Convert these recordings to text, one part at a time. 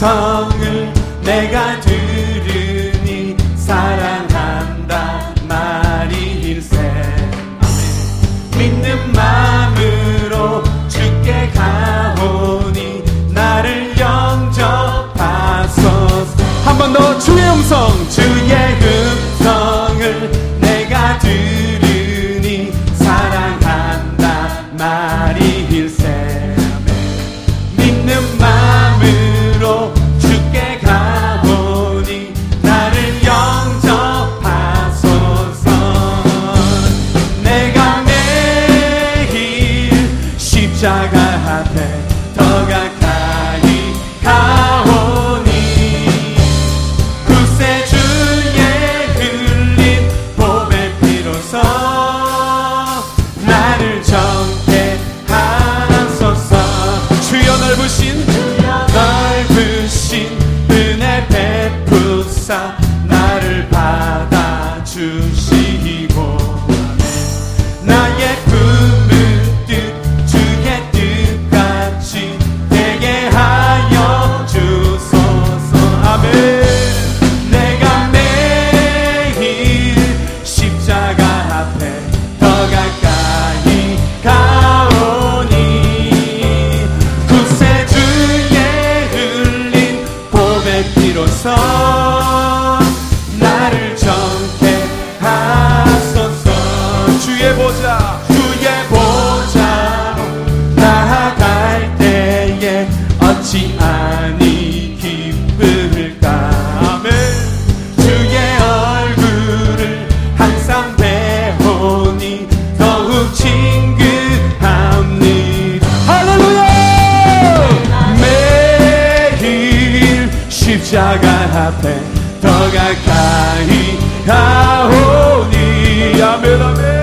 음성을 내가 들으니 사랑한다 말일세. 믿는 마음으로 주께 가오니 나를 영접하소서. 한 번 더 주의 음성 주의 음성을 내가 들 앞에 더 가까이 가오니 아멘 아멘.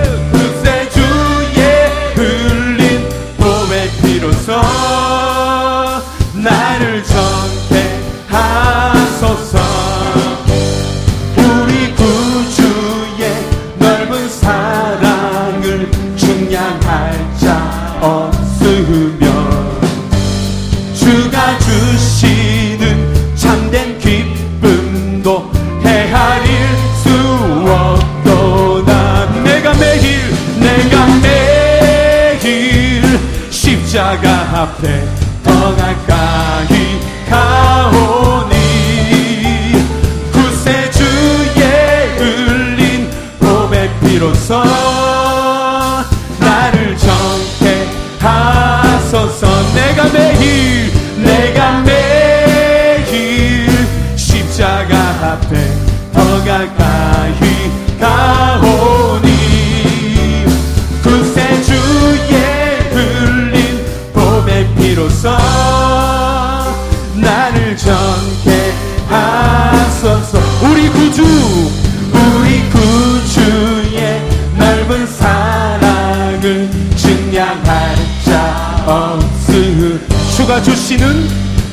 주시는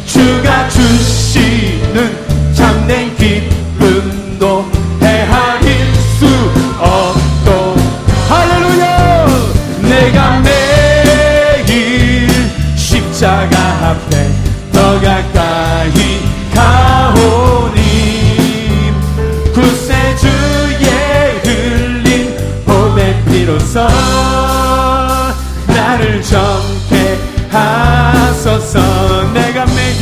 주가 주시는. 주옵소서 내가 매일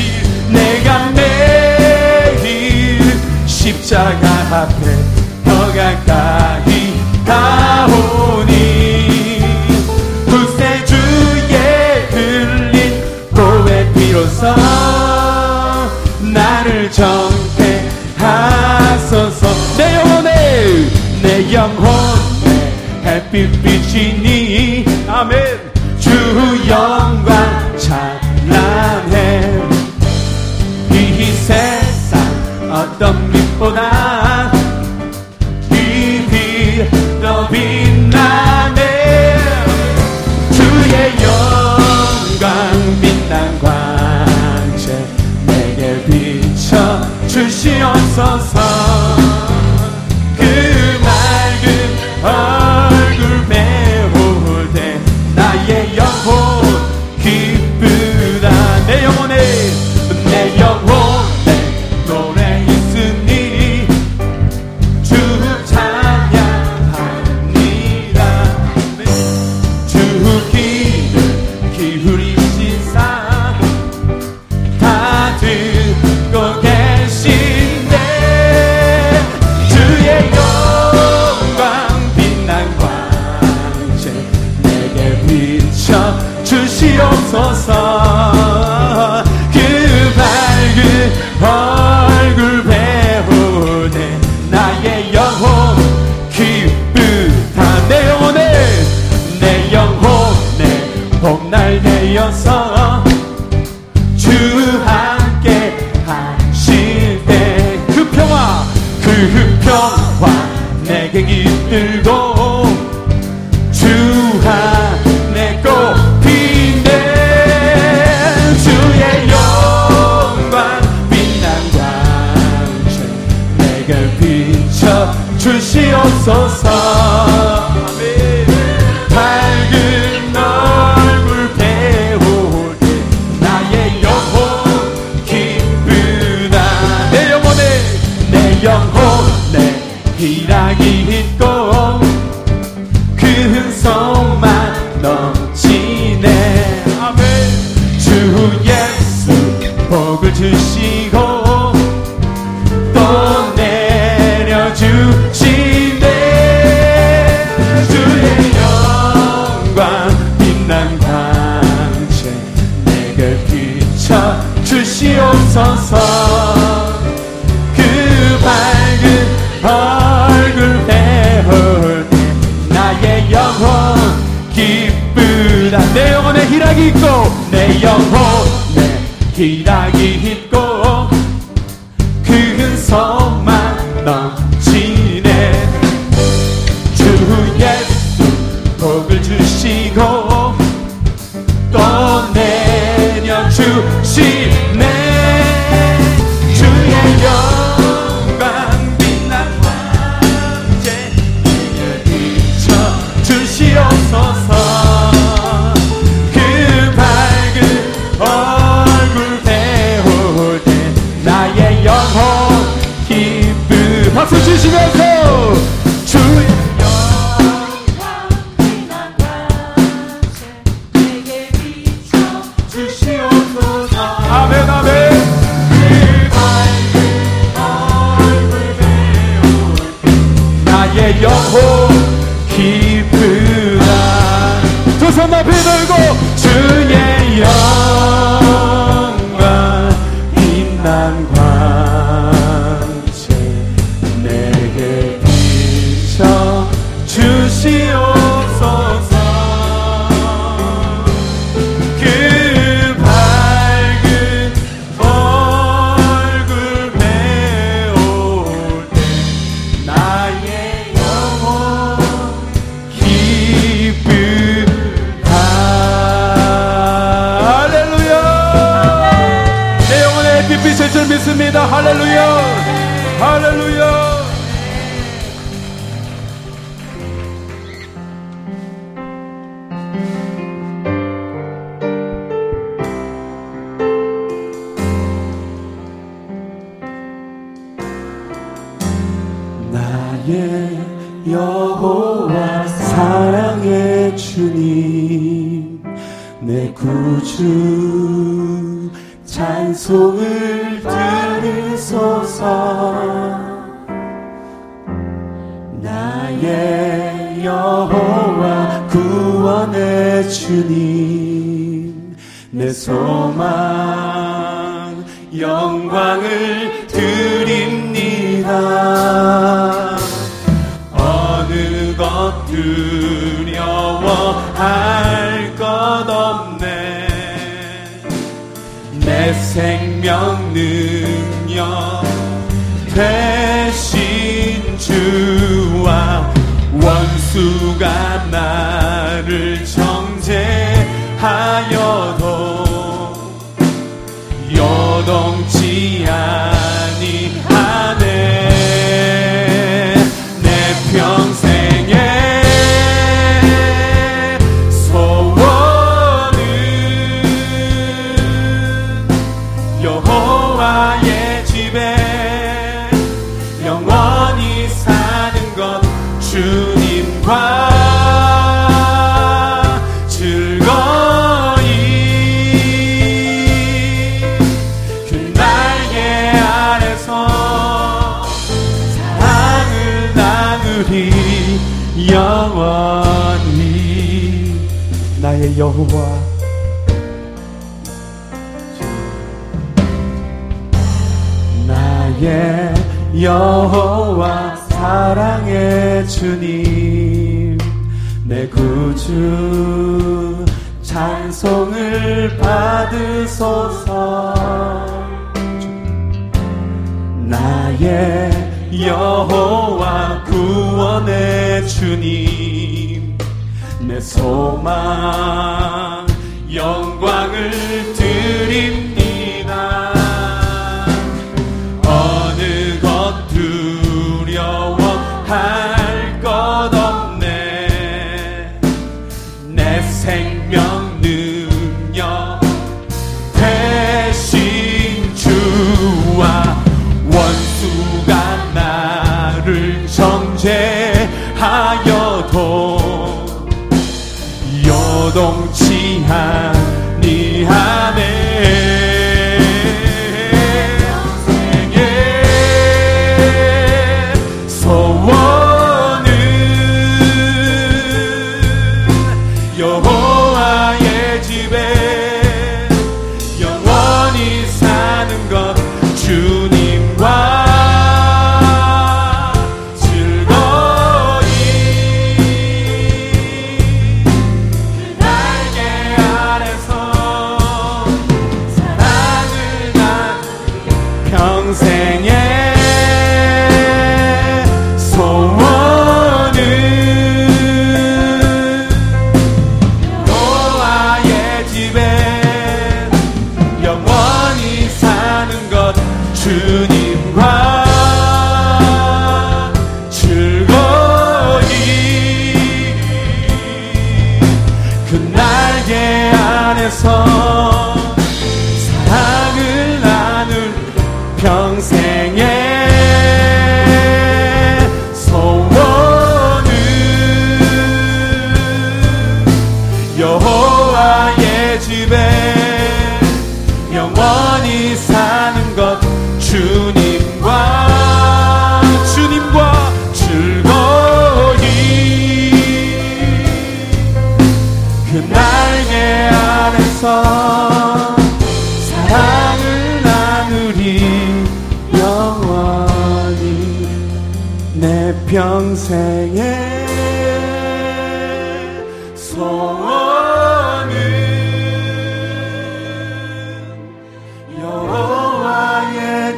내가 매일 십자가 앞에 더 가까이 가오니 구세주의 들린 고에 비로소 나를 정태하소서. 내 영혼에 내 영혼에 햇빛 비치니. 아멘. at ang that. 함께 하실 때 그 평화 그, 그 평화. 내게 깃들고 Ginagihin ko 희락이 있고 내 영혼에 희락이 있고 그 은성만 넘 Jesus. 사랑해 여호와 사랑의 주님 내 구주 찬송을 들으소서. 나의 여호와 구원의 주님 내 소망 영광을 드립니다. 생명 능력 대신 주와 원수가 나를 정죄하여도 와. 나의 여호와 사랑의 주님 내 구주 찬송을 받으소서. 나의 여호와 구원의 주님 내 소망 영광을 드립니다 날개 안에서 사랑을 나누리. 영원히 내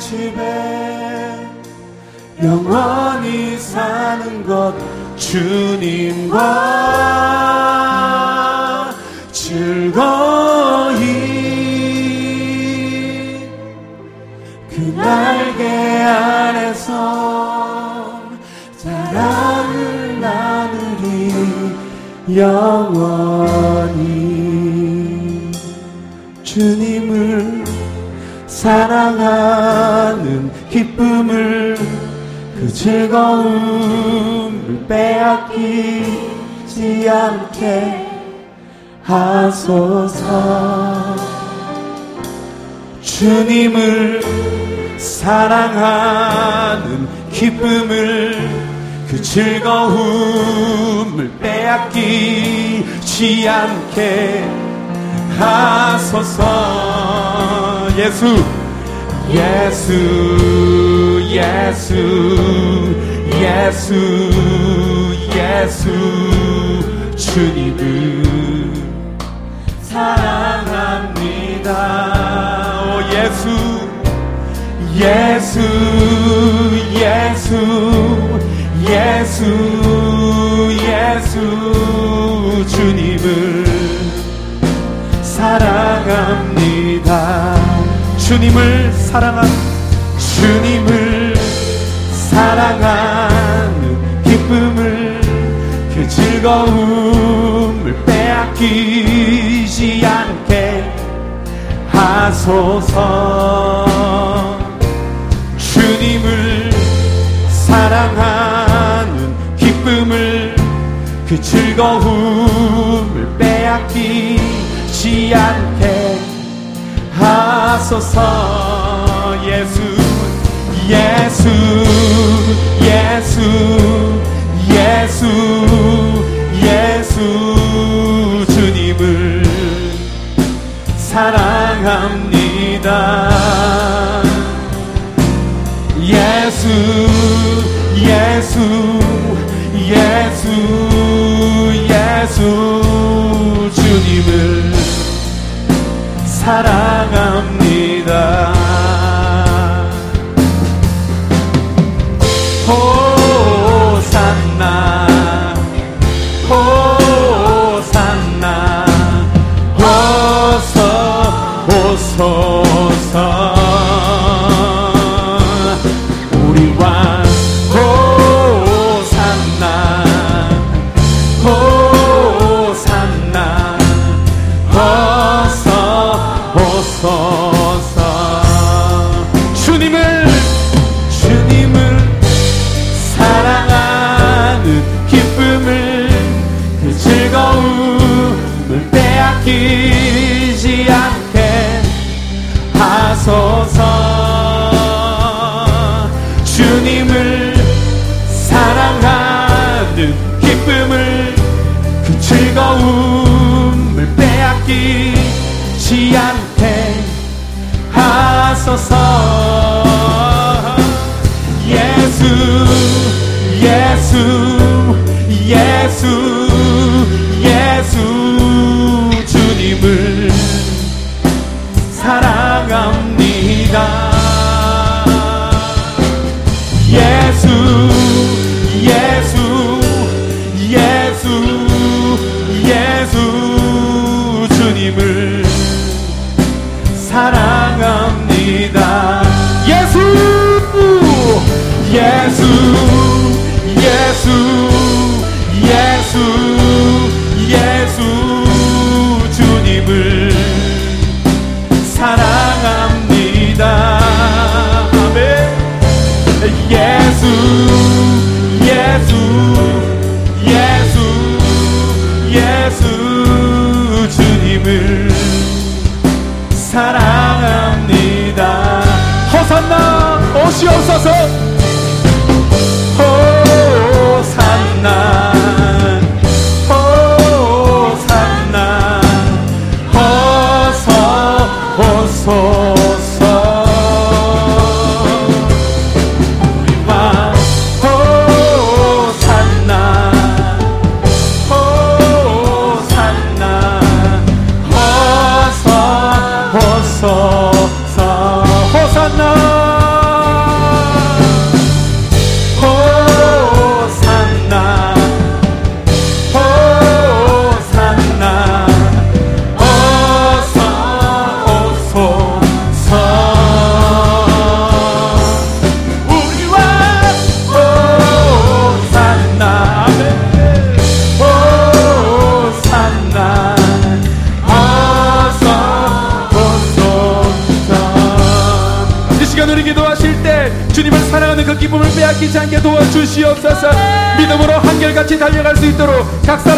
집에 영원히 사는 것 주님과 즐거이 그 날개 안에서 사랑을 나누리 영원히 주님을 사랑하는 기쁨을 그 즐거움을 빼앗기지 않게 하소서. 주님을 사랑하는 기쁨을 그 즐거움을 빼앗기지 않게 하소서. 예수 예수 예수 예수 예수 주님을 사랑합니다. 오 예수 예수 예수 예수 예수 주님을 사랑합니다. 주님을 사랑한 주님을 사랑하는 기쁨을 그 즐거움 하소서 주님을 사랑하는 기쁨을 그 즐거움을 빼앗기지 않게 하소서. 예수 예수 주옵소서. 예수 예수. 사랑합니다. 호산나 오시옵소서. 호산나. 주시옵소서. 믿음으로 한결같이 달려갈 수 있도록 각사